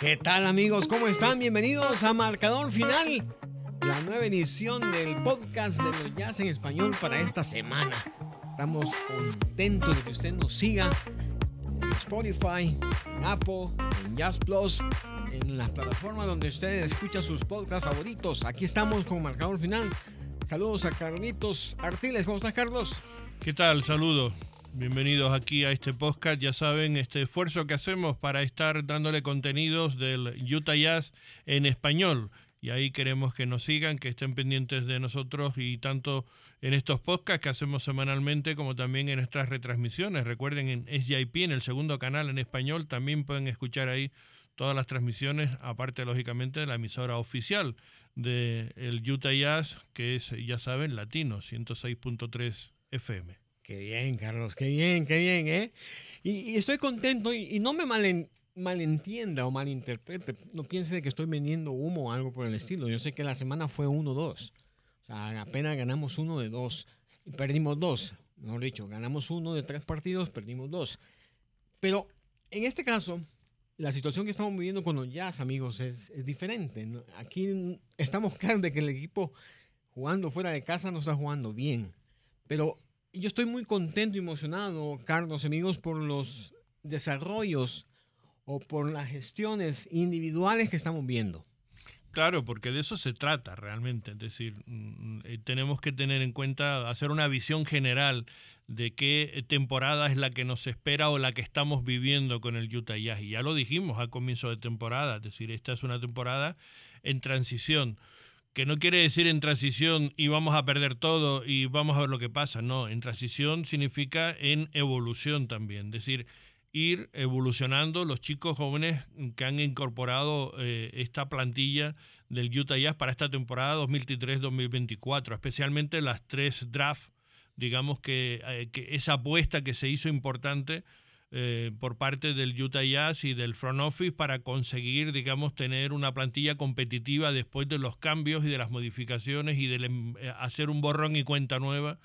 ¿Qué tal amigos? ¿Cómo están? Bienvenidos a Marcador Final, la nueva edición del podcast de los Jazz en español para esta semana. Estamos contentos de que usted nos siga en Spotify, en Apple, en Jazz Plus, en las plataformas donde usted escucha sus podcasts favoritos. Aquí estamos con Marcador Final. Saludos a Carlitos Artiles. ¿Cómo estás, Carlos? ¿Qué tal? Saludos. Bienvenidos aquí a este podcast. Ya saben, este esfuerzo que hacemos para estar dándole contenidos del Utah Jazz en español. Y ahí queremos que nos sigan, que estén pendientes de nosotros y tanto en estos podcasts que hacemos semanalmente como también en nuestras retransmisiones. Recuerden en SJP, en el segundo canal en español, también pueden escuchar ahí todas las transmisiones, aparte lógicamente de la emisora oficial del el Utah Jazz, que es, ya saben, latino, 106.3 FM. Qué bien, Carlos, qué bien, qué bien, ¿eh? Y, estoy contento y, no me malentienda o malinterprete, no piense que estoy vendiendo humo o algo por el estilo. Yo sé que la semana fue 1-2, o sea, apenas ganamos uno de dos y perdimos dos, mejor dicho, ganamos uno de tres partidos, perdimos dos. Pero en este caso, la situación que estamos viviendo con los Jazz, amigos, es diferente. Aquí estamos claros de que el equipo jugando fuera de casa no está jugando bien. Pero yo estoy muy contento y emocionado, Carlos, amigos, por los desarrollos o por las gestiones individuales que estamos viendo. Claro, porque de eso se trata realmente. Es decir, mm, eh, tenemos que tener en cuenta, hacer una visión general de qué temporada es la que nos espera o la que estamos viviendo con el Utah Jazz. Y ya lo dijimos al comienzo de temporada, es decir, esta es una temporada en transición que no quiere decir en transición y vamos a perder todo y vamos a ver lo que pasa. No, en transición significa en evolución también. Es decir, ir evolucionando los chicos jóvenes que han incorporado eh, esta plantilla del Utah Jazz para esta temporada 2023-2024, especialmente las tres drafts, digamos que, eh, que esa apuesta que se hizo importante eh, por parte del Utah Jazz y del front office para conseguir, digamos, tener una plantilla competitiva después de los cambios y de las modificaciones y de eh, hacer un borrón y cuenta nueva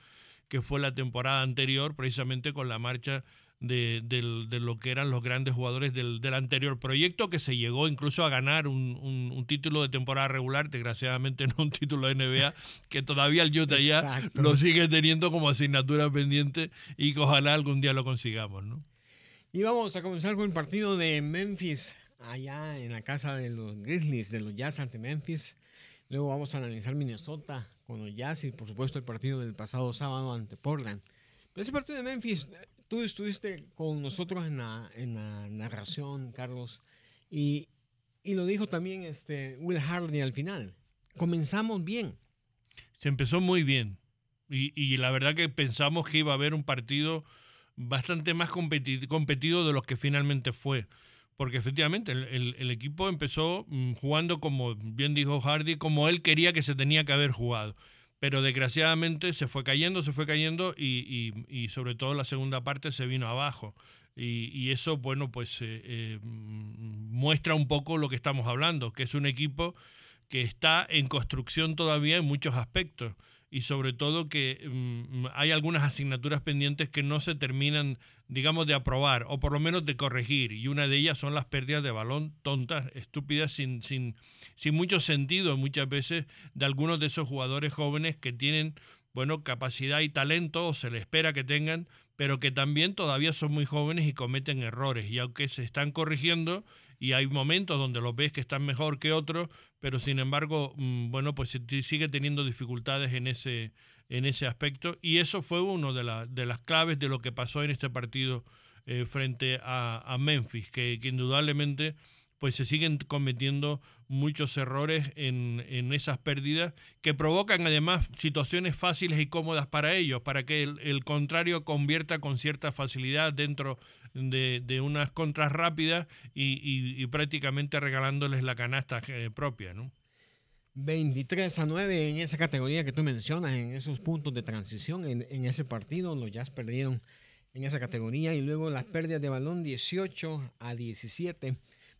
que fue la temporada anterior, precisamente con la marcha de, lo que eran los grandes jugadores del, anterior proyecto, que se llegó incluso a ganar un, título de temporada regular, desgraciadamente no un título de NBA, que todavía el Utah ya lo sigue teniendo como asignatura pendiente y que ojalá algún día lo consigamos, ¿no? Y vamos a comenzar con el partido de Memphis, allá en la casa de los Grizzlies, de los Jazz ante Memphis. Luego vamos a analizar Minnesota con los Jazz y por supuesto el partido del pasado sábado ante Portland. Pero ese partido de Memphis, tú estuviste con nosotros en la, en la narración, Carlos, y, y, lo dijo también este Will Hardy al final. Comenzamos bien. Se empezó muy bien. Y, y la verdad que pensamos que iba a haber un partido bastante más competido de lo que finalmente fue. Porque efectivamente el, equipo empezó mm, jugando como bien dijo Hardy, como él quería que se tenía que haber jugado. Pero desgraciadamente se fue cayendo, se fue cayendo y, sobre todo la segunda parte se vino abajo. Y, eso, bueno, pues eh, eh, muestra un poco lo que estamos hablando, que es un equipo que está en construcción todavía en muchos aspectos y sobre todo que mm, hay algunas asignaturas pendientes que no se terminan, digamos, de aprobar o por lo menos de corregir. Y una de ellas son las pérdidas de balón tontas, estúpidas, sin, sin, sin mucho sentido muchas veces de algunos de esos jugadores jóvenes que tienen, bueno, capacidad y talento, o se le espera que tengan, pero que también todavía son muy jóvenes y cometen errores. Y aunque se están corrigiendo, y hay momentos donde los ves que están mejor que otros, pero sin embargo, mm, bueno, pues sigue teniendo dificultades en ese, en ese aspecto. Y eso fue uno de, de las claves de lo que pasó en este partido eh, frente a, Memphis, que, indudablemente pues se siguen cometiendo muchos errores en, esas pérdidas que provocan además situaciones fáciles y cómodas para ellos, para que el, contrario convierta con cierta facilidad dentro de, unas contras rápidas y, prácticamente regalándoles la canasta eh, propia. ¿no? 23 a 9 en esa categoría que tú mencionas, en esos puntos de transición, en, en ese partido, los Jazz perdieron en esa categoría y luego las pérdidas de balón 18 a 17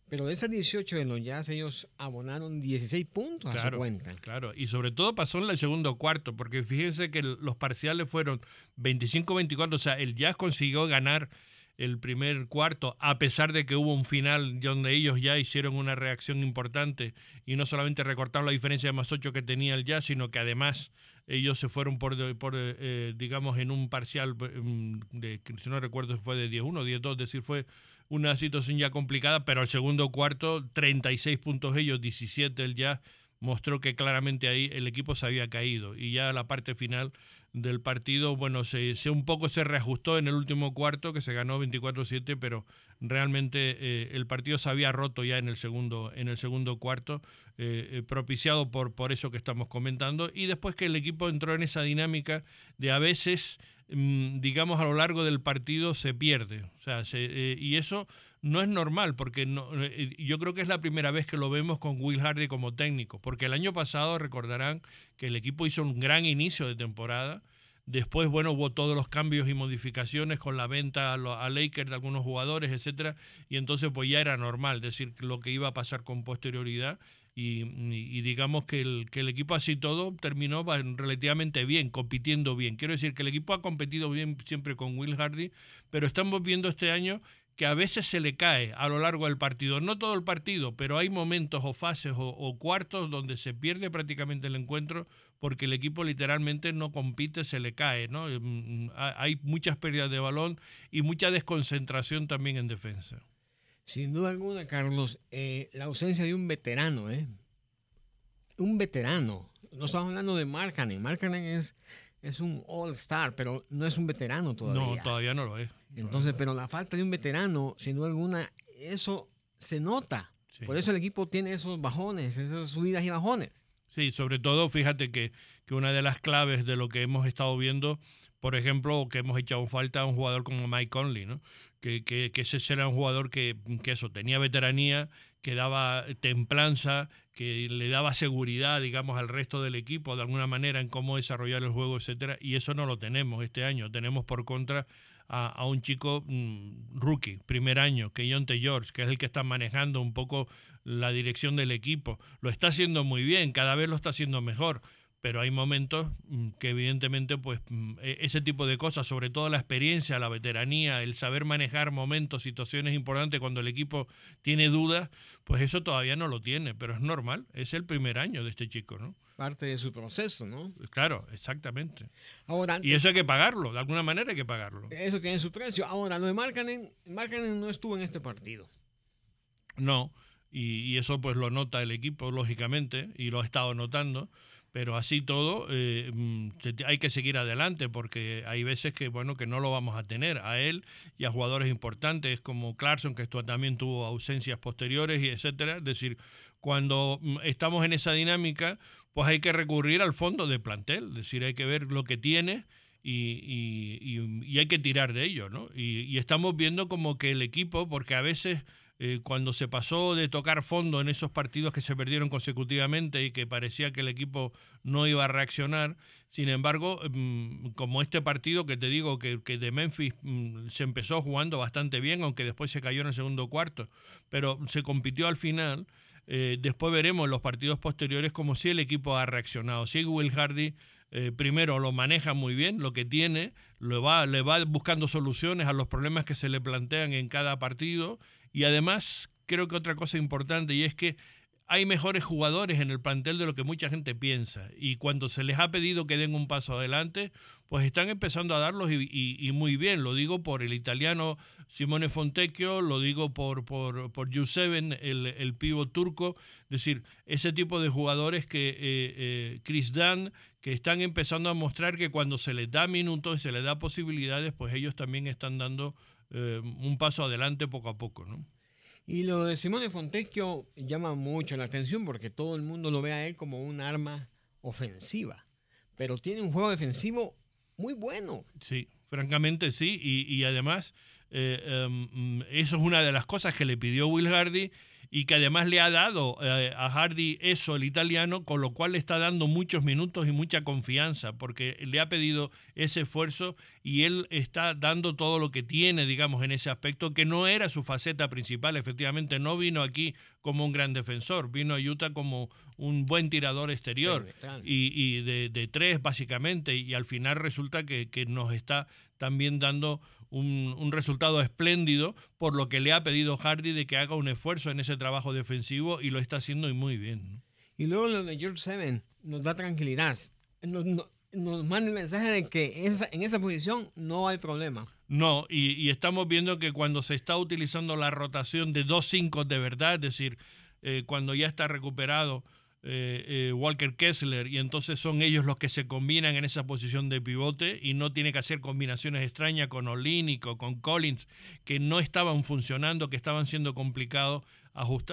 Pero de esas 18 de los Jazz, ellos abonaron 16 puntos a su cuenta. Claro, y sobre todo pasó en el segundo cuarto, porque fíjense que los parciales fueron 25-24, o sea, el Jazz consiguió ganar el primer cuarto, a pesar de que hubo un final donde ellos ya hicieron una reacción importante y no solamente recortaron la diferencia de más 8 que tenía el Jazz, sino que además ellos se fueron por, por eh, digamos, en un parcial, mm, de, si no recuerdo, fue de 10-1, 10-2, es decir, fue una situación ya complicada, pero al segundo cuarto, 36 puntos ellos, 17 el Jazz, mostró que claramente ahí el equipo se había caído. Y ya la parte final del partido, bueno, se, un poco se reajustó en el último cuarto, que se ganó 24-7, pero realmente eh, el partido se había roto ya en el segundo, en el segundo cuarto, eh, eh, propiciado por, por eso que estamos comentando, y después que el equipo entró en esa dinámica de a veces, mm, digamos, a lo largo del partido se pierde, o sea, y eso no es normal, porque no, yo creo que es la primera vez que lo vemos con Will Hardy como técnico, porque el año pasado recordarán que el equipo hizo un gran inicio de temporada, Después, bueno, hubo todos los cambios y modificaciones con la venta a, Lakers de algunos jugadores, etcétera, y entonces pues ya era normal decir lo que iba a pasar con posterioridad y, digamos que el, que el equipo así todo terminó relativamente bien, compitiendo bien. Quiero decir que el equipo ha competido bien siempre con Will Hardy, pero estamos viendo este año que a veces se le cae a lo largo del partido. No todo el partido, pero hay momentos o fases o, cuartos donde se pierde prácticamente el encuentro porque el equipo literalmente no compite, se le cae. ¿no? Mm, mm, hay muchas pérdidas de balón y mucha desconcentración también en defensa. Sin duda alguna, Carlos, eh, la ausencia de un veterano, ¿eh? Un veterano. No estamos hablando de Markkanen. Markkanen es es un all-star, pero no es un veterano todavía. No, todavía no lo es. Entonces, pero la falta de un veterano, sin duda alguna, eso se nota. Por eso el equipo tiene esos bajones, esas subidas y bajones. Sí, sobre todo, fíjate que, que una de las claves de lo que hemos estado viendo, por ejemplo, que hemos echado falta a un jugador como Mike Conley, ¿no? Que, que, que ese era un jugador que, que eso, tenía veteranía, que daba templanza, que le daba seguridad, digamos, al resto del equipo de alguna manera en cómo desarrollar el juego, etcétera, y eso no lo tenemos este año. Tenemos por contra a, un chico mm, rookie, primer año, que Jonte George, que es el que está manejando un poco la dirección del equipo. Lo está haciendo muy bien, cada vez lo está haciendo mejor pero hay momentos mm, que evidentemente pues mm, e, ese tipo de cosas, sobre todo la experiencia, la veteranía, el saber manejar momentos, situaciones importantes cuando el equipo tiene dudas, pues eso todavía no lo tiene, pero es normal, es el primer año de este chico, ¿no? Parte de su proceso, ¿no? Claro, exactamente. Ahora, y eso hay que pagarlo, de alguna manera hay que pagarlo. Eso tiene su precio. Ahora, lo de Markkanen, Markkanen no estuvo en este partido. No, y, y eso pues lo nota el equipo, lógicamente, y lo ha estado notando pero así todo eh, mm, hay que seguir adelante porque hay veces que bueno que no lo vamos a tener a él y a jugadores importantes como Clarkson que también tuvo ausencias posteriores y etcétera. Es decir cuando mm, estamos en esa dinámica pues hay que recurrir al fondo de plantel. Es decir hay que ver lo que tiene y, hay que tirar de ello no y estamos viendo como que el equipo porque a veces eh, cuando se pasó de tocar fondo en esos partidos que se perdieron consecutivamente y que parecía que el equipo no iba a reaccionar. Sin embargo, mm, como este partido que te digo que, de Memphis mm, se empezó jugando bastante bien, aunque después se cayó en el segundo cuarto, pero se compitió al final. Eh, después veremos los partidos posteriores como si el equipo ha reaccionado. Si Will Hardy eh, primero lo maneja muy bien, lo que tiene, lo va, le va buscando soluciones a los problemas que se le plantean en cada partido y además, creo que otra cosa importante y es que hay mejores jugadores en el plantel de lo que mucha gente piensa. Y cuando se les ha pedido que den un paso adelante, pues están empezando a darlos y, muy bien. Lo digo por el italiano Simone Fontecchio, lo digo por, por, por el, el pivo turco. Es decir, ese tipo de jugadores que eh, eh, Chris Dan, que están empezando a mostrar que cuando se les da minutos y se les da posibilidades, pues ellos también están dando eh, un paso adelante poco a poco, ¿no? Y lo de Simone Fontecchio llama mucho la atención porque todo el mundo lo ve a él como un arma ofensiva, pero tiene un juego defensivo muy bueno. Sí, francamente sí, y, además em, eso es una de las cosas que le pidió Will Hardy y que además le ha dado eh, a Hardy eso, el italiano, con lo cual le está dando muchos minutos y mucha confianza, porque le ha pedido ese esfuerzo y él está dando todo lo que tiene, digamos, en ese aspecto, que no era su faceta principal, efectivamente, no vino aquí como un gran defensor, vino a Utah como un buen tirador exterior y, de, tres, básicamente, y al final resulta que, que nos está también dando un, resultado espléndido por lo que le ha pedido Hardy de que haga un esfuerzo en ese trabajo defensivo y lo está haciendo y muy bien. Y luego lo de George Seven nos da tranquilidad. Nos, manda el mensaje de que en esa posición no hay problema. No, y, estamos viendo que cuando se está utilizando la rotación de dos cinco de verdad, es decir, eh, cuando ya está recuperado eh, eh, Walker Kessler y entonces son ellos los que se combinan en esa posición de pivote y no tiene que hacer combinaciones extrañas con Olínico, con Collins, que no estaban funcionando, que estaban siendo complicados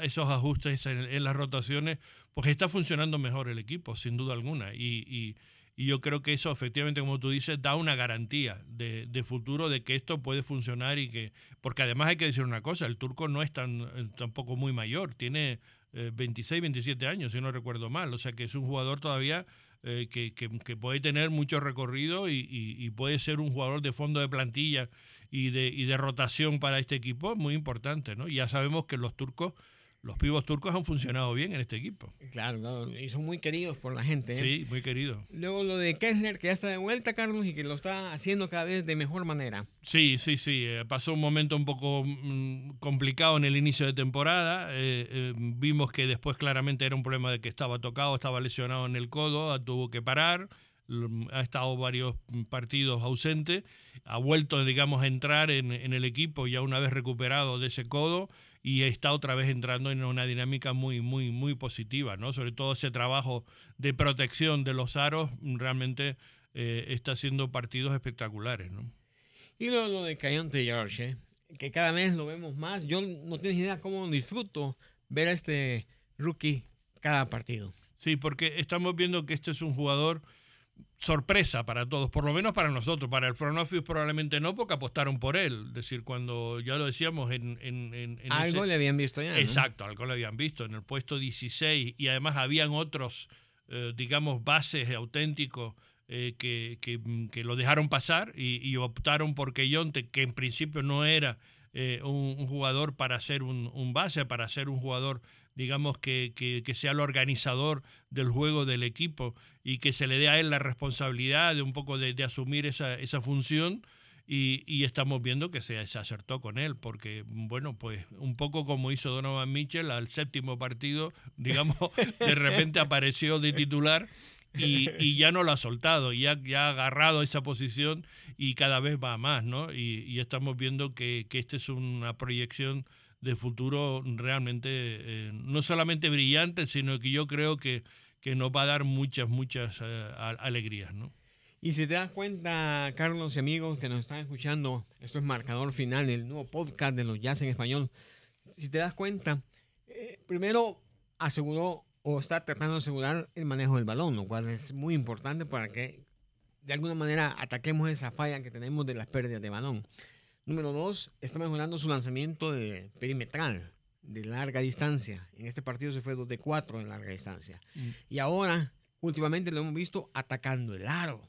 esos ajustes en, las rotaciones, pues está funcionando mejor el equipo, sin duda alguna. Y, yo creo que eso efectivamente, como tú dices, da una garantía de, de, futuro de que esto puede funcionar y que, porque además hay que decir una cosa, el turco no es tan eh, tampoco muy mayor, tiene 26, eh, 27 años, si no recuerdo mal. O sea que es un jugador todavía eh, que, que, puede tener mucho recorrido y, puede ser un jugador de fondo de plantilla y de, y de rotación para este equipo muy importante. ¿no? Ya sabemos que los turcos los pibos turcos han funcionado bien en este equipo. Claro, y son muy queridos por la gente. ¿eh? Sí, muy queridos. Luego lo de Kessler, que ya está de vuelta, Carlos, y que lo está haciendo cada vez de mejor manera. Sí, sí, sí. Eh, pasó un momento un poco mm, complicado en el inicio de temporada. Eh, vimos que después claramente era un problema de que estaba tocado, estaba lesionado en el codo, tuvo que parar ha estado varios partidos ausente, ha vuelto, digamos, a entrar en, en, el equipo ya una vez recuperado de ese codo y está otra vez entrando en una dinámica muy, muy, muy positiva, ¿no? Sobre todo ese trabajo de protección de los aros realmente eh, está haciendo partidos espectaculares, ¿no? Y lo, de Cayonte George, ¿eh? que cada vez lo vemos más. Yo no tengo idea cómo disfruto ver a este rookie cada partido. Sí, porque estamos viendo que este es un jugador sorpresa para todos, por lo menos para nosotros. Para el front office probablemente no, porque apostaron por él. Es decir, cuando ya lo decíamos en... en, algo le habían visto ya. Exacto, algo le habían visto en el puesto 16 y además habían otros, eh, digamos, bases auténticos eh, que, que, lo dejaron pasar y, optaron por Keyonte, que en principio no era eh, un, jugador para ser un, un base, para ser un jugador digamos, que, que, sea el organizador del juego del equipo y que se le dé a él la responsabilidad de un poco de, asumir esa, esa función. Y, estamos viendo que se, acertó con él, porque, bueno, pues un poco como hizo Donovan Mitchell al séptimo partido, digamos, de repente apareció de titular y, ya no lo ha soltado, ya, ya ha agarrado esa posición y cada vez va más, ¿no? Y, y estamos viendo que, que esta es una proyección de futuro realmente eh, no solamente brillante, sino que yo creo que, que nos va a dar muchas, muchas eh, alegrías. ¿no? Y si te das cuenta, Carlos y amigos que nos están escuchando, esto es marcador final del nuevo podcast de los Jazz en español. Si te das cuenta, eh, primero aseguró o está tratando de asegurar el manejo del balón, lo cual es muy importante para que de alguna manera ataquemos esa falla que tenemos de las pérdidas de balón. Número dos, está mejorando su lanzamiento de perimetral, de larga distancia. En este partido se fue 2 de 4 en larga distancia. Mm. Y ahora, últimamente lo hemos visto atacando el aro.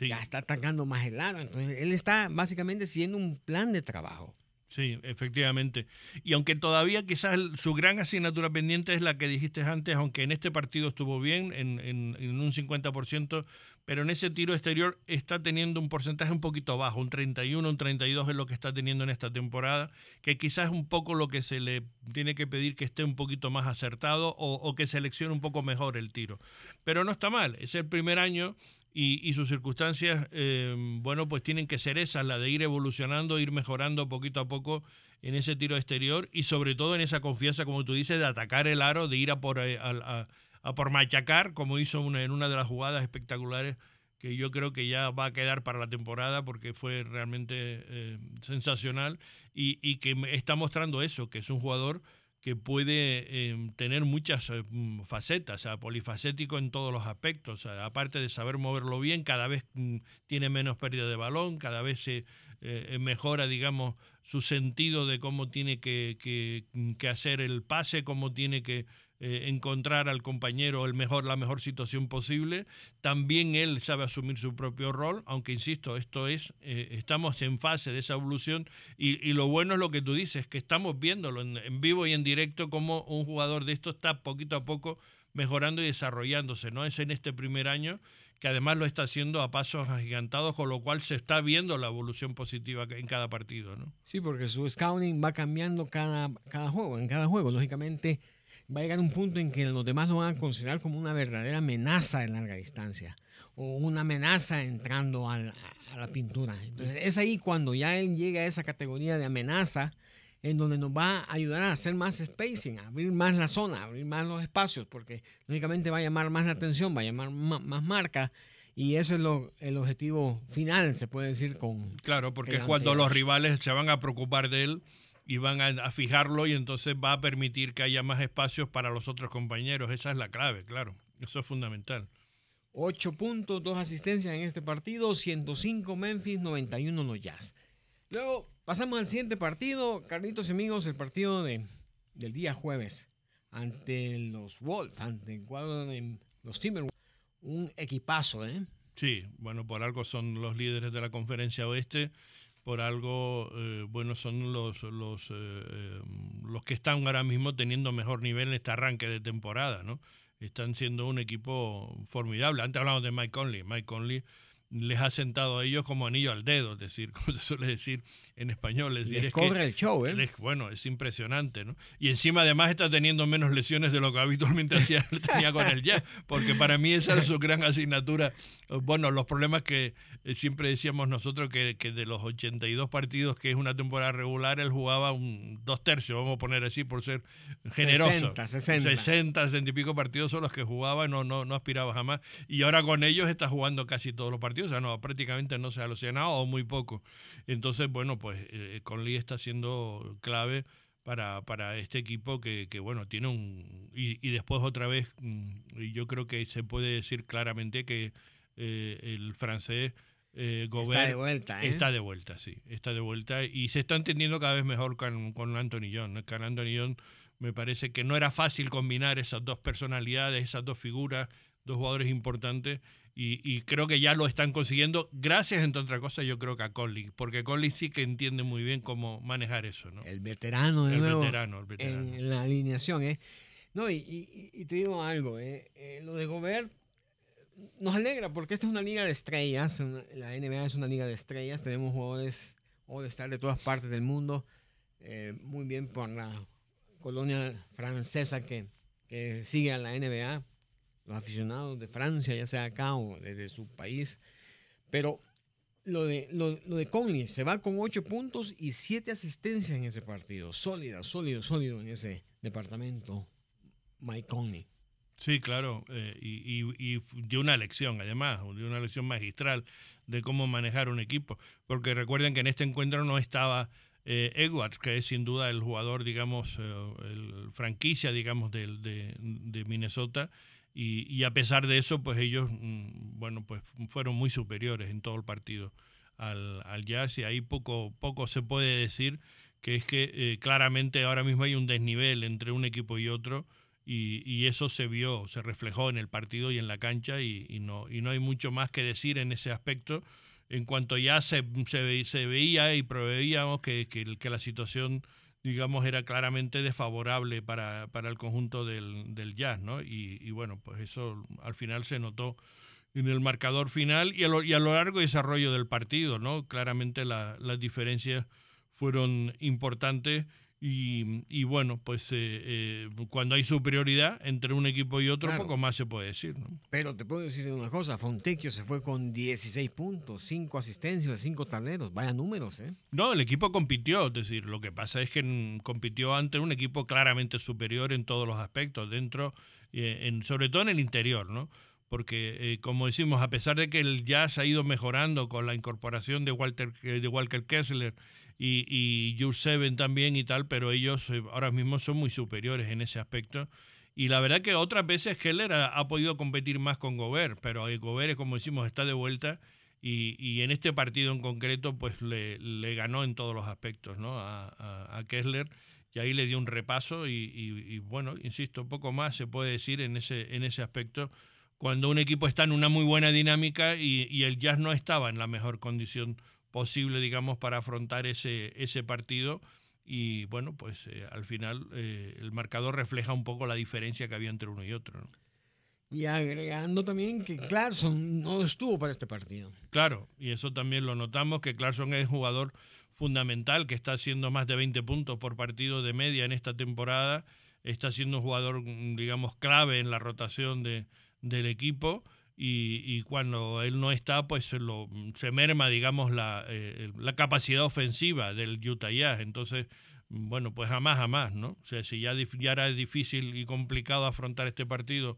Ya está atacando más el aro. Entonces, él está básicamente siguiendo un plan de trabajo. Sí, efectivamente. Y aunque todavía quizás su gran asignatura pendiente es la que dijiste antes, aunque en este partido estuvo bien, en, en, un 50%, pero en ese tiro exterior está teniendo un porcentaje un poquito bajo, un 31, un 32 es lo que está teniendo en esta temporada, que quizás es un poco lo que se le tiene que pedir que esté un poquito más acertado o que seleccione un poco mejor el tiro. Pero no está mal, es el primer año y, sus circunstancias, eh, bueno, pues tienen que ser esas, la de ir evolucionando, ir mejorando poquito a poco en ese tiro exterior y sobre todo en esa confianza, como tú dices, de atacar el aro, de ir a por, eh, a, por machacar, como hizo en una de las jugadas espectaculares que yo creo que ya va a quedar para la temporada porque fue realmente eh, sensacional y, y que está mostrando eso, que es un jugador que puede em, tener muchas eh, mm, facetas, o sea, polifacético en todos los aspectos. aparte de saber moverlo bien, cada vez mm, tiene menos pérdida de balón, cada vez se eh, mejora, digamos, su sentido de cómo tiene que, que, que hacer el pase, cómo tiene que eh, encontrar al compañero el mejor, la mejor situación posible. También él sabe asumir su propio rol, aunque insisto, esto es, eh, estamos en fase de esa evolución y, lo bueno es lo que tú dices, que estamos viéndolo en, vivo y en directo como un jugador de esto está poquito a poco mejorando y desarrollándose, ¿no? Es en este primer año que además lo está haciendo a pasos agigantados, con lo cual se está viendo la evolución positiva en cada partido, ¿no? Sí, porque su scouting va cambiando cada, cada juego, en cada juego, lógicamente va a llegar un punto en que los demás lo van a considerar como una verdadera amenaza de larga distancia o una amenaza entrando a la, pintura. Entonces es ahí cuando ya él llega a esa categoría de amenaza en donde nos va a ayudar a hacer más spacing, a abrir más la zona, a abrir más los espacios, porque lógicamente va a llamar más la atención, va a llamar más, marca. Y ese es lo, el objetivo final, se puede decir, con... Claro, porque es cuando los rivales se van a preocupar de él y van a, fijarlo y entonces va a permitir que haya más espacios para los otros compañeros. Esa es la clave, claro. Eso es fundamental. 8 puntos, 2 asistencias en este partido, 105 Memphis, 91 los Jazz. Luego pasamos al siguiente partido, Carlitos y amigos, el partido de, del día jueves ante los Wolves, ante el cuadro de los Timberwolves. Un equipazo, ¿eh? Sí, bueno, por algo son los líderes de la conferencia oeste por algo, eh, bueno, son los, los, eh, eh, los que están ahora mismo teniendo mejor nivel en este arranque de temporada, ¿no? Están siendo un equipo formidable. Antes hablamos de Mike Conley. Mike Conley les ha sentado a ellos como anillo al dedo, es decir, como se suele decir en español. Es les corre el show, ¿eh? bueno, es impresionante, ¿no? Y encima además está teniendo menos lesiones de lo que habitualmente hacía, tenía con el jazz, porque para mí esa es su gran asignatura. Bueno, los problemas que eh, siempre decíamos nosotros que, que, de los 82 partidos que es una temporada regular, él jugaba un dos tercios, vamos a poner así por ser generoso. 60, 60. 60, 60 y pico partidos son los que jugaba, no, no, no aspiraba jamás. Y ahora con ellos está jugando casi todos los partidos, o sea, no, prácticamente no se ha alucinado o muy poco. Entonces, bueno, pues eh, Conley está siendo clave para, para este equipo que, que bueno, tiene un... Y, y, después otra vez, mm, yo creo que se puede decir claramente que eh, el francés eh, está de vuelta, ¿eh? Está de vuelta, sí. Está de vuelta. Y se está entendiendo cada vez mejor con, con Anthony John. Con Anthony John me parece que no era fácil combinar esas dos personalidades, esas dos figuras, dos jugadores importantes. Y, creo que ya lo están consiguiendo, gracias, entre otras cosas, yo creo que a Conley, porque Conley sí que entiende muy bien cómo manejar eso. ¿no? El veterano, de el, nuevo, veterano el veterano. En la alineación. ¿eh? No, y, y, te digo algo, ¿eh? eh lo de Gobert nos alegra porque esta es una liga de estrellas. La NBA es una liga de estrellas. Tenemos jugadores All-Star de todas partes del mundo. Eh, muy bien por la colonia francesa que, que, sigue a la NBA. Los aficionados de Francia, ya sea acá o desde su país. Pero lo de, lo, de Conley se va con 8 puntos y 7 asistencias en ese partido. Sólida, sólido, sólido en ese departamento. Mike Conley. Sí, claro, eh, y, y, dio una lección, además, dio una lección magistral de cómo manejar un equipo, porque recuerden que en este encuentro no estaba eh, Edwards, que es sin duda el jugador, digamos, eh, el franquicia, digamos, de, de, Minnesota, y, y, a pesar de eso, pues ellos, mm, bueno, pues fueron muy superiores en todo el partido al, al Jazz, y ahí poco, poco se puede decir que es que claramente ahora mismo hay un desnivel entre un equipo y otro, y, eso se vio, se reflejó en el partido y en la cancha y, no, y no hay mucho más que decir en ese aspecto. En cuanto ya se, se, veía y proveíamos que, que, la situación, digamos, era claramente desfavorable para, para el conjunto del, del jazz, ¿no? Y, bueno, pues eso al final se notó en el marcador final y a lo, y a lo largo desarrollo del partido, ¿no? Claramente las diferencias fueron importantes y, bueno, pues eh, eh, cuando hay superioridad entre un equipo y otro, poco más se puede decir. ¿no? Pero te puedo decir una cosa, Fontecchio se fue con 16 puntos, 5 asistencias, 5 tableros, vaya números, ¿eh? No, el equipo compitió, es decir, lo que pasa es que compitió ante un equipo claramente superior en todos los aspectos, dentro, eh, en, sobre todo en el interior, ¿no? porque eh, como decimos, a pesar de que el jazz ha ido mejorando con la incorporación de Walter, eh, de Walker Kessler y, y Jules Seven también y tal, pero ellos eh, ahora mismo son muy superiores en ese aspecto. Y la verdad que otras veces Keller ha, podido competir más con Gobert, pero Gobert, como decimos, está de vuelta y, y en este partido en concreto pues le, le, ganó en todos los aspectos ¿no? a, a, Kessler y ahí le dio un repaso y, y, bueno, insisto, poco más se puede decir en ese, en ese aspecto cuando un equipo está en una muy buena dinámica y, el Jazz no estaba en la mejor condición posible, digamos, para afrontar ese, ese partido. Y bueno, pues eh, al final eh, el marcador refleja un poco la diferencia que había entre uno y otro. Y agregando también que Clarkson no estuvo para este partido. Claro, y eso también lo notamos, que Clarkson es jugador fundamental, que está haciendo más de 20 puntos por partido de media en esta temporada, está siendo un jugador, digamos, clave en la rotación de, del equipo. Y, cuando él no está, pues se, lo, se merma, digamos, la, eh, la capacidad ofensiva del Utah Jazz. Entonces, bueno, pues jamás, jamás, ¿no? O sea, si ya, ya era difícil y complicado afrontar este partido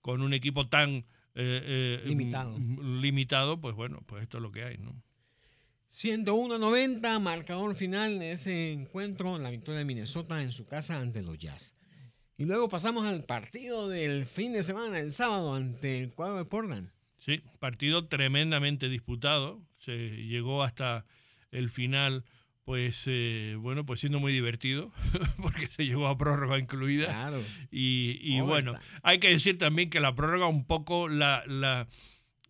con un equipo tan eh, eh, limitado. limitado, pues bueno, pues esto es lo que hay, ¿no? 101-90, marcador final de ese encuentro, la victoria de Minnesota en su casa ante los Jazz. Y luego pasamos al partido del fin de semana, el sábado, ante el cuadro de Portland. Sí, partido tremendamente disputado. Se llegó hasta el final, pues, eh, bueno, pues siendo muy divertido, porque se llegó a prórroga incluida. Claro. Y, bueno, hay que decir también que la prórroga un poco la, la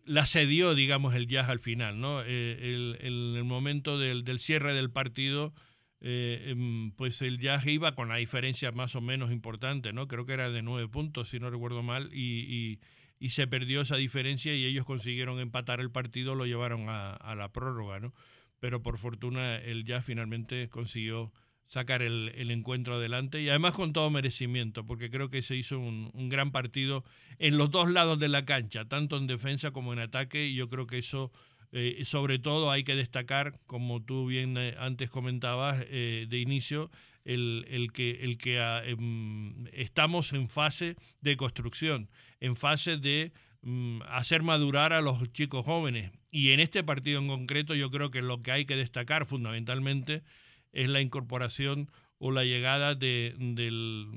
la cedió, digamos, el jazz al final, ¿no? Eh, el, el, momento del, del, cierre del partido, eh, em, pues el jazz iba con la diferencia más o menos importante, ¿no? Creo que era de nueve puntos, si no recuerdo mal, y, y, se perdió esa diferencia y ellos consiguieron empatar el partido, lo llevaron a, la prórroga, ¿no? Pero por fortuna el jazz finalmente consiguió sacar el, encuentro adelante y además con todo merecimiento, porque creo que se hizo un, gran partido en los dos lados de la cancha, tanto en defensa como en ataque, y yo creo que eso, eh, sobre todo, hay que destacar, como tú bien eh, antes comentabas eh, de inicio, el, el que, el que ah, em, estamos en fase de construcción, en fase de mm, hacer madurar a los chicos jóvenes. Y en este partido en concreto yo creo que lo que hay que destacar fundamentalmente es la incorporación o la llegada de, del,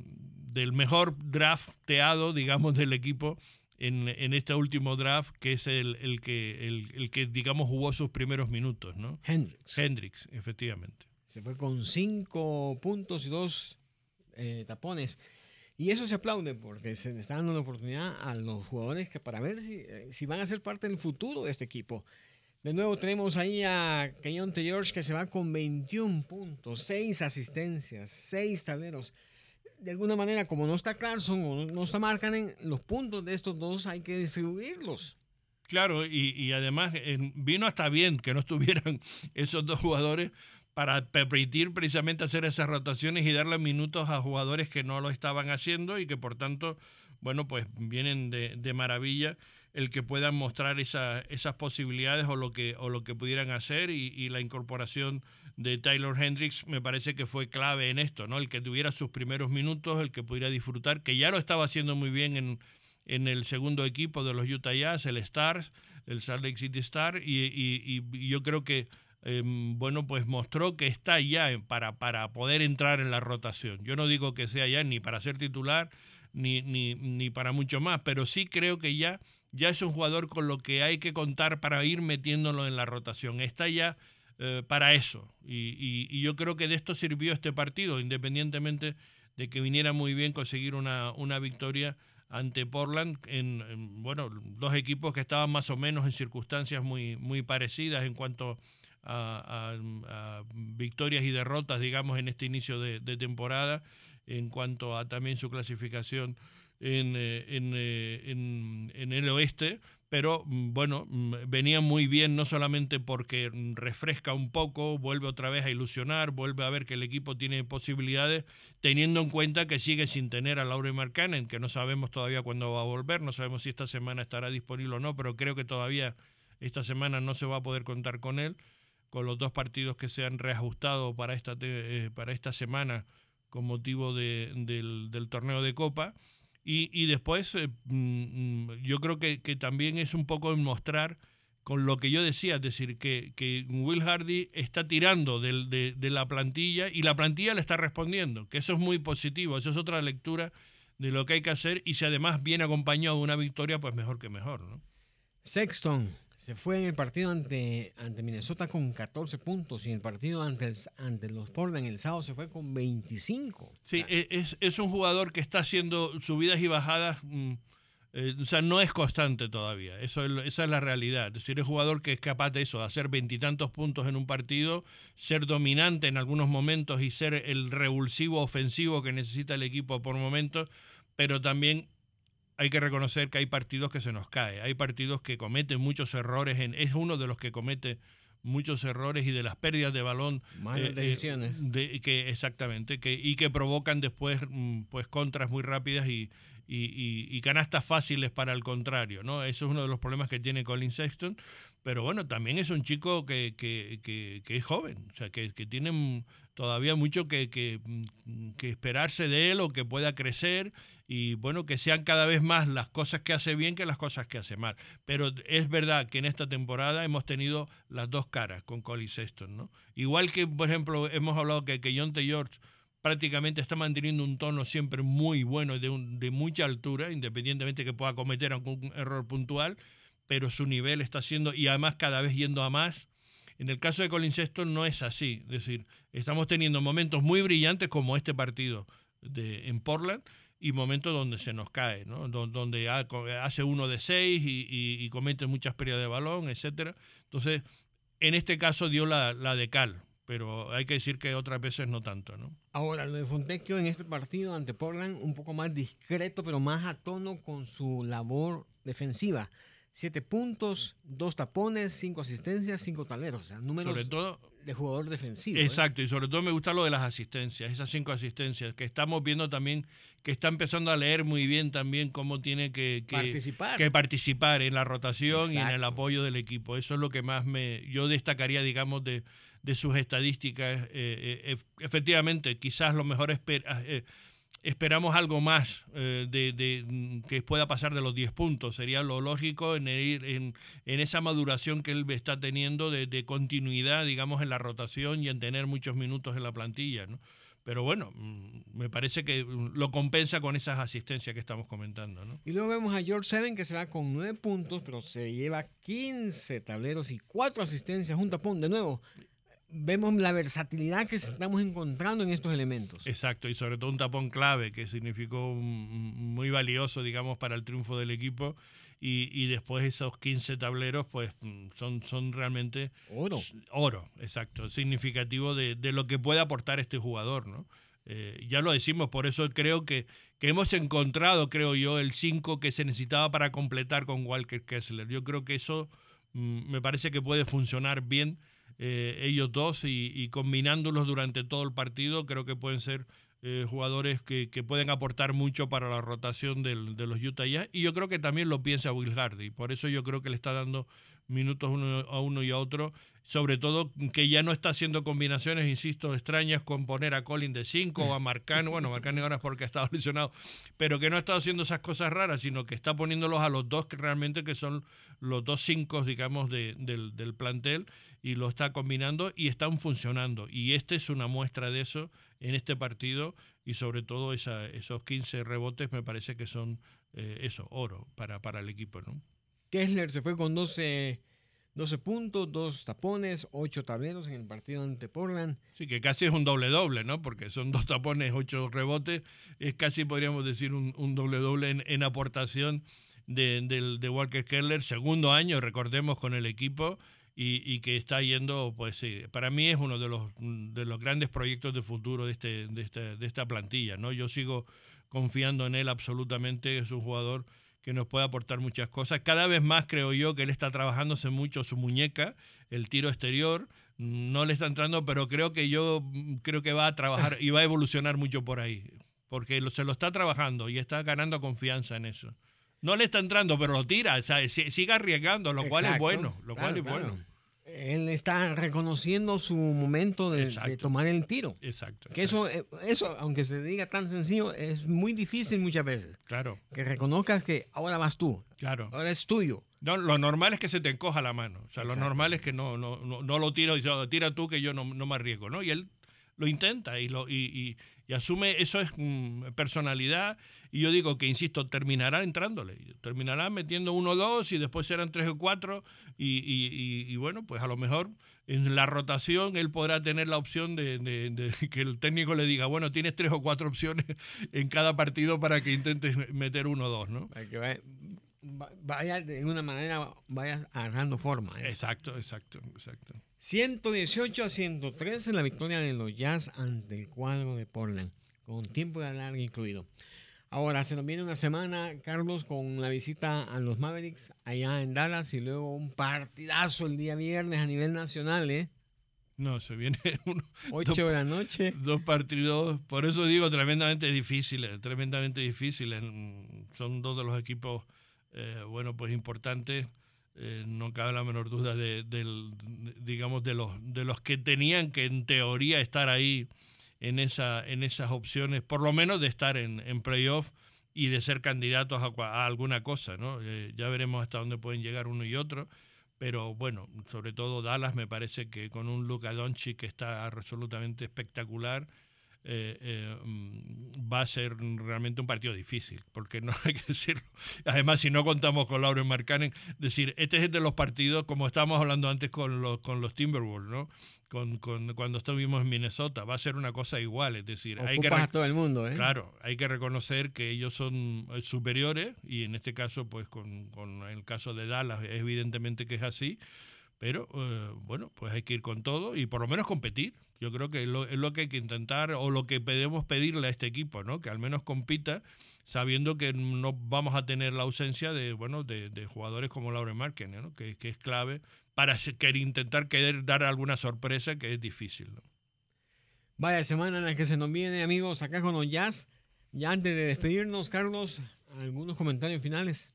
del, mejor drafteado, digamos, del equipo en, en, este último draft, que es el, el que, el, el, que, digamos, jugó sus primeros minutos, ¿no? Hendrix. Hendrix, efectivamente. Se fue con cinco puntos y dos eh, tapones. Y eso se aplaude porque se le está dando la oportunidad a los jugadores que para ver si, eh, si van a ser parte del futuro de este equipo. De nuevo tenemos ahí a Keontae George que se va con 21 puntos, 6 asistencias, 6 tableros. De alguna manera, como no está Clarkson o no está Markkanen, los puntos de estos dos hay que distribuirlos. Claro, y, y además eh, vino hasta bien que no estuvieran esos dos jugadores para permitir precisamente hacer esas rotaciones y darle minutos a jugadores que no lo estaban haciendo y que por tanto, bueno, pues vienen de, de maravilla el que puedan mostrar esa, esas posibilidades o lo que, o lo que pudieran hacer y, la incorporación de Taylor Hendricks me parece que fue clave en esto, ¿no? El que tuviera sus primeros minutos, el que pudiera disfrutar, que ya lo estaba haciendo muy bien en, en el segundo equipo de los Utah Jazz, el Stars, el Salt Lake City Star, y, y, yo creo que, em, bueno, pues mostró que está ya para, para poder entrar en la rotación. Yo no digo que sea ya ni para ser titular, ni, ni, ni para mucho más, pero sí creo que ya ya es un jugador con lo que hay que contar para ir metiéndolo en la rotación. Está ya eh, para eso. Y, yo creo que de esto sirvió este partido, independientemente de que viniera muy bien conseguir una, victoria ante Portland en, bueno dos equipos que estaban más o menos en circunstancias muy parecidas en cuanto a, victorias y derrotas digamos en este inicio de temporada en cuanto a también su clasificación en, eh, eh, en, en, el oeste, pero mm, bueno, mm, venía muy bien no solamente porque refresca un poco, vuelve otra vez a ilusionar, vuelve a ver que el equipo tiene posibilidades, teniendo en cuenta que sigue sin tener a Laure Markkanen, que no sabemos todavía cuándo va a volver, no sabemos si esta semana estará disponible o no, pero creo que todavía esta semana no se va a poder contar con él, con los dos partidos que se han reajustado para esta, eh, para esta semana con motivo de, del, del torneo de Copa. Y, después eh, mm, mm, yo creo que, que, también es un poco mostrar con lo que yo decía, es decir, que, que Will Hardy está tirando de, de, la plantilla y la plantilla le está respondiendo, que eso es muy positivo, eso es otra lectura de lo que hay que hacer y si además viene acompañado de una victoria, pues mejor que mejor. ¿no? Sexton se fue en el partido ante, ante Minnesota con 14 puntos y en el partido ante, ante los Portland el sábado se fue con 25. Sí, e, es, es, un jugador que está haciendo subidas y bajadas. Mm, eh, o sea, no es constante todavía. Eso esa es la realidad. Es decir, es jugador que es capaz de eso, de hacer veintitantos puntos en un partido, ser dominante en algunos momentos y ser el revulsivo ofensivo que necesita el equipo por momentos, pero también hay que reconocer que hay partidos que se nos cae. Hay partidos que cometen muchos errores. En, es uno de los que comete muchos errores y de las pérdidas de balón. Eh, eh, decisiones. de, que, exactamente. Que, y que provocan después mm, pues contras muy rápidas y, y, canastas fáciles para el contrario, ¿no? Eso es uno de los problemas que tiene Colin Sexton, pero bueno, también es un chico que, que, es joven, o sea, que, tiene todavía mucho que, esperarse de él o que pueda crecer y bueno, que sean cada vez más las cosas que hace bien que las cosas que hace mal. Pero es verdad que en esta temporada hemos tenido las dos caras con Colin Sexton, ¿no? Igual que, por ejemplo, hemos hablado que, que John T. George prácticamente está manteniendo un tono siempre muy bueno, de, de mucha altura, independientemente que pueda cometer algún error puntual, pero su nivel está siendo, y además cada vez yendo a más. En el caso de Colin no es así, es decir, estamos teniendo momentos muy brillantes como este partido de, en Portland y momentos donde se nos cae, ¿no? donde hace uno de seis y, y, comete muchas pérdidas de balón, etcétera. Entonces, en este caso dio la, la de cal, pero hay que decir que otras veces no tanto, ¿no? Ahora, lo de Fontecchio en este partido ante Portland, un poco más discreto, pero más a tono con su labor defensiva. Siete puntos, dos tapones, cinco asistencias, cinco taleros. O sea, números sobre todo, de jugador defensivo. ¿eh? Exacto, y sobre todo me gusta lo de las asistencias, esas cinco asistencias, que estamos viendo también que está empezando a leer muy bien también cómo tiene que, participar. que participar en la rotación y en el apoyo del equipo. Eso es lo que más me yo destacaría, digamos, de, de sus estadísticas. Eh, eh, efectivamente, quizás lo mejor espera, eh, esperamos algo más de, mm, que pueda pasar de los 10 puntos. Sería lo lógico en, en, en esa maduración que él está teniendo de, continuidad, digamos, en la rotación y en tener muchos minutos en la plantilla. ¿no? Pero bueno, mm, me parece que mm, lo compensa con esas asistencias que estamos comentando. ¿no? Y luego vemos a George Seven que se va con 9 puntos, pero se lleva 15 tableros y 4 asistencias, un tapón de nuevo vemos la versatilidad que estamos encontrando en estos elementos. Exacto, y sobre todo un tapón clave que significó muy valioso, digamos, para el triunfo del equipo. Y, y, después esos 15 tableros, pues son, son realmente... Oro. Oro, exacto, significativo de, de lo que puede aportar este jugador, ¿no? Eh, ya lo decimos, por eso creo que, que hemos encontrado, creo yo, el 5 que se necesitaba para completar con Walker Kessler. Yo creo que eso me parece que puede funcionar bien eh, ellos dos y, combinándolos durante todo el partido, creo que pueden ser eh, jugadores que, pueden aportar mucho para la rotación de los Utah. Y yo creo que también lo piensa Will Hardy. Por eso yo creo que le está dando minutos uno a uno y a otro. Sobre todo que ya no está haciendo combinaciones, insisto, extrañas con poner a Colin de 5 o a Marcano. Bueno, Marcano ahora es porque ha estado lesionado, pero que no ha estado haciendo esas cosas raras, sino que está poniéndolos a los dos que realmente que son los dos cinco, digamos, de, del, del plantel y lo está combinando y están funcionando. Y este es una muestra de eso en este partido y sobre todo esos 15 rebotes me parece que son eh, eso, oro para, para el equipo. ¿no? Kessler se fue con 12, 12 puntos, dos tapones, ocho tableros en el partido ante Portland. Sí, que casi es un doble-doble, ¿no? Porque son dos tapones, ocho rebotes. Es casi, podríamos decir, un doble-doble en, aportación de, de, Walker Keller. Segundo año, recordemos, con el equipo. Y, y, que está yendo, pues sí, para mí es uno de los, de los grandes proyectos de futuro de, este, de, este, de esta plantilla, ¿no? Yo sigo confiando en él absolutamente, es un jugador que nos puede aportar muchas cosas. Cada vez más creo yo que él está trabajándose mucho su muñeca, el tiro exterior, no le está entrando, pero creo que yo creo que va a trabajar y va a evolucionar mucho por ahí, porque se lo está trabajando y está ganando confianza en eso. No le está entrando, pero lo tira, sigue arriesgando, lo cual es bueno, lo cual es bueno. Él está reconociendo su momento de, tomar el tiro. Exacto. Que eso, eh, eso, aunque se diga tan sencillo, es muy difícil muchas veces. Claro. Que reconozcas que ahora vas tú. Claro. Ahora es tuyo. No, lo normal es que se te encoja la mano. O sea, lo normal es que no, no, no, lo tiro y tira tú que yo no, no me arriesgo, ¿no? Y él lo intenta y, lo, y, y, asume, eso es mm, personalidad. Y yo digo que, insisto, terminará entrándole, terminará metiendo uno o dos y después serán tres o cuatro. Y, bueno, pues a lo mejor en la rotación él podrá tener la opción de, que el técnico le diga, bueno, tienes tres o cuatro opciones en cada partido para que intentes meter uno o dos, ¿no? Para que vaya, de una manera, vaya agarrando forma. ¿eh? Exacto, exacto, exacto. 118 a 113 en la victoria de los Jazz ante el cuadro de Portland, con tiempo de alargue incluido. Ahora se nos viene una semana, Carlos, con la visita a los Mavericks allá en Dallas y luego un partidazo el día viernes a nivel nacional, ¿eh? No, se viene uno. 8 de la noche. Dos partidos, por eso digo tremendamente difíciles, tremendamente difíciles. Son dos de los equipos, eh, bueno, pues importantes eh, no cabe la menor duda de, digamos, de los, de los que tenían que en teoría estar ahí en, esa, en esas opciones, por lo menos de estar en, en playoff y de ser candidatos a, alguna cosa, ¿no? Eh, ya veremos hasta dónde pueden llegar uno y otro, pero bueno, sobre todo Dallas me parece que con un Luka Doncic que está absolutamente espectacular, eh, eh, mm, va a ser realmente un partido difícil, porque no hay que decirlo. Además, si no contamos con Lauren Markkanen, decir, este es de los partidos, como estábamos hablando antes con los, con los Timberwolves, ¿no? Con, con, cuando estuvimos en Minnesota, va a ser una cosa igual, es decir, hay que a todo el mundo, ¿eh? Claro, hay que reconocer que ellos son eh, superiores y en este caso, pues con, con el caso de Dallas, evidentemente que es así, pero bueno, pues hay que ir con todo y por lo menos competir. Yo creo que es lo, que hay que intentar o lo que podemos pedirle a este equipo, ¿no? Que al menos compita sabiendo que no vamos a tener la ausencia de, bueno, de, jugadores como Laure Marken, ¿no? Que, es clave para querer intentar querer dar alguna sorpresa que es difícil, ¿no? Vaya semana en la que se nos viene, amigos, acá con Jazz. Ya antes de despedirnos, Carlos, algunos comentarios finales.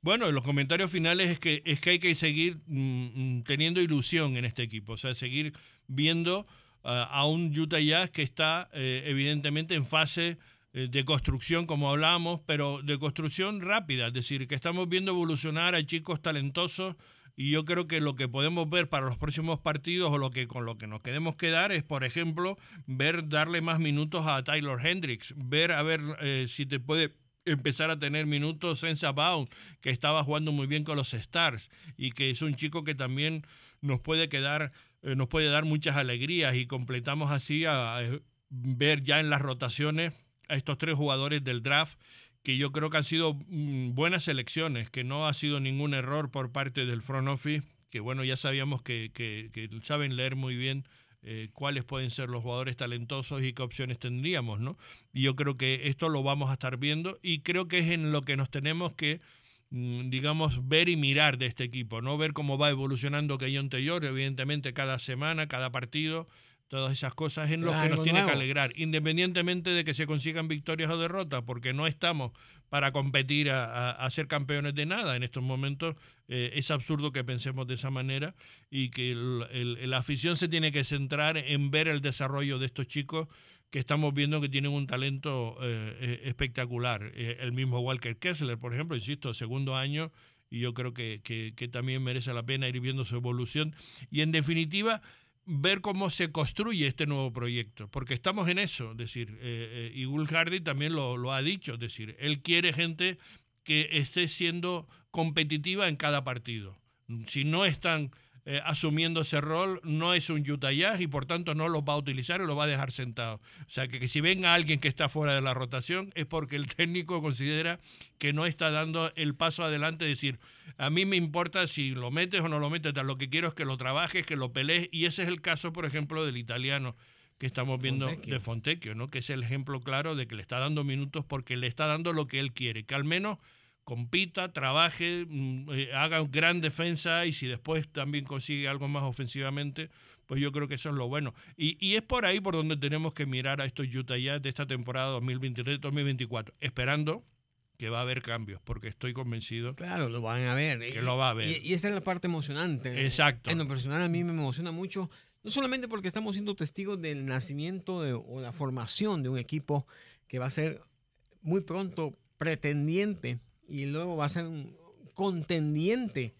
Bueno, los comentarios finales es que, es que hay que seguir mm, mm, teniendo ilusión en este equipo, o sea, seguir viendo ah, a un Utah Jazz que está eh, evidentemente en fase eh, de construcción, como hablábamos, pero de construcción rápida, es decir, que estamos viendo evolucionar a chicos talentosos y yo creo que lo que podemos ver para los próximos partidos o lo que con lo que nos queremos quedar es, por ejemplo, ver darle más minutos a Tyler Hendricks, ver a ver eh, si te puede empezar a tener minutos en Sabaun, que estaba jugando muy bien con los Stars y que es un chico que también nos puede quedar, eh, nos puede dar muchas alegrías y completamos así a, ver ya en las rotaciones a estos tres jugadores del draft que yo creo que han sido mm, buenas elecciones, que no ha sido ningún error por parte del front office, que bueno, ya sabíamos que, que, que saben leer muy bien eh, cuáles pueden ser los jugadores talentosos y qué opciones tendríamos, ¿no? Y yo creo que esto lo vamos a estar viendo y creo que es en lo que nos tenemos que mm, digamos, ver y mirar de este equipo, ¿no? Ver cómo va evolucionando Keyon Taylor, evidentemente cada semana, cada partido, todas esas cosas en lo que nos tiene que alegrar, independientemente de que se consigan victorias o derrotas, porque no estamos para competir a, ser campeones de nada. En estos momentos eh, es absurdo que pensemos de esa manera y que la afición se tiene que centrar en ver el desarrollo de estos chicos que estamos viendo que tienen un talento eh, eh, espectacular. el mismo Walker Kessler, por ejemplo, insisto, segundo año, y yo creo que, que también merece la pena ir viendo su evolución. Y en definitiva, ver cómo se construye este nuevo proyecto, porque estamos en eso, es decir, eh, eh y Will Hardy también lo, lo, ha dicho, es decir, él quiere gente que esté siendo competitiva en cada partido. Si no están eh, asumiendo ese rol, no es un Utah Jazz y por tanto no los va a utilizar y los va a dejar sentados. O sea, que, si venga alguien que está fuera de la rotación es porque el técnico considera que no está dando el paso adelante, decir, a mí me importa si lo metes o no lo metes, lo que quiero es que lo trabajes, que lo pelees y ese es el caso, por ejemplo, del italiano que estamos viendo de Fontecchio, ¿no? que es el ejemplo claro de que le está dando minutos porque le está dando lo que él quiere, que al menos compita, trabaje, mm, eh, haga gran defensa y si después también consigue algo más ofensivamente, pues yo creo que eso es lo bueno. Y, es por ahí por donde tenemos que mirar a estos Utah Jazz de esta temporada 2023-2024, esperando que va a haber cambios, porque estoy convencido Claro, lo van a ver. que lo va a ver. Y, y esta es la parte emocionante. Exacto. En lo personal a mí me emociona mucho, no solamente porque estamos siendo testigos del nacimiento de- o la formación de un equipo que va a ser muy pronto pretendiente y luego va a ser un contendiente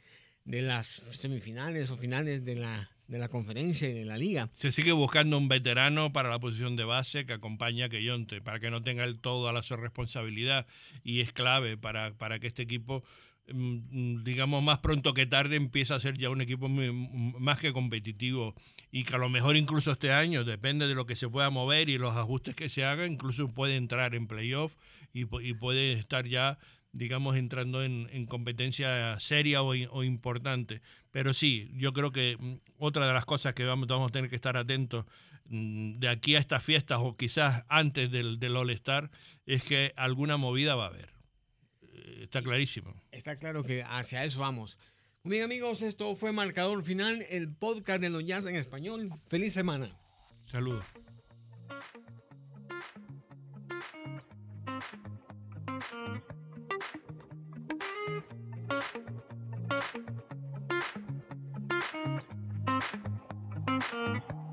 de las semifinales o finales de la, de la conferencia y de la liga. Se sigue buscando un veterano para la posición de base que acompañe a Keyonte, para que no tenga él toda la su responsabilidad. Y es clave para, para que este equipo, mm, digamos, más pronto que tarde empiece a ser ya un equipo muy- m- más que competitivo. Y que a lo mejor incluso este año, depende de lo que se pueda mover y los ajustes que se hagan, incluso puede entrar en playoff y, y puede estar ya digamos, entrando en, en competencia seria o, importante. Pero sí, yo creo que mm, otra de las cosas que vamos, vamos a tener que estar atentos mm, de aquí a estas fiestas o quizás antes del, del All-Star es que alguna movida va a haber. Eh, Está clarísimo. Está claro que hacia eso vamos. Muy bien amigos, esto fue Marcador Final, el podcast de los Jazz en español. Feliz semana. Saludos. Thank you. Thank you.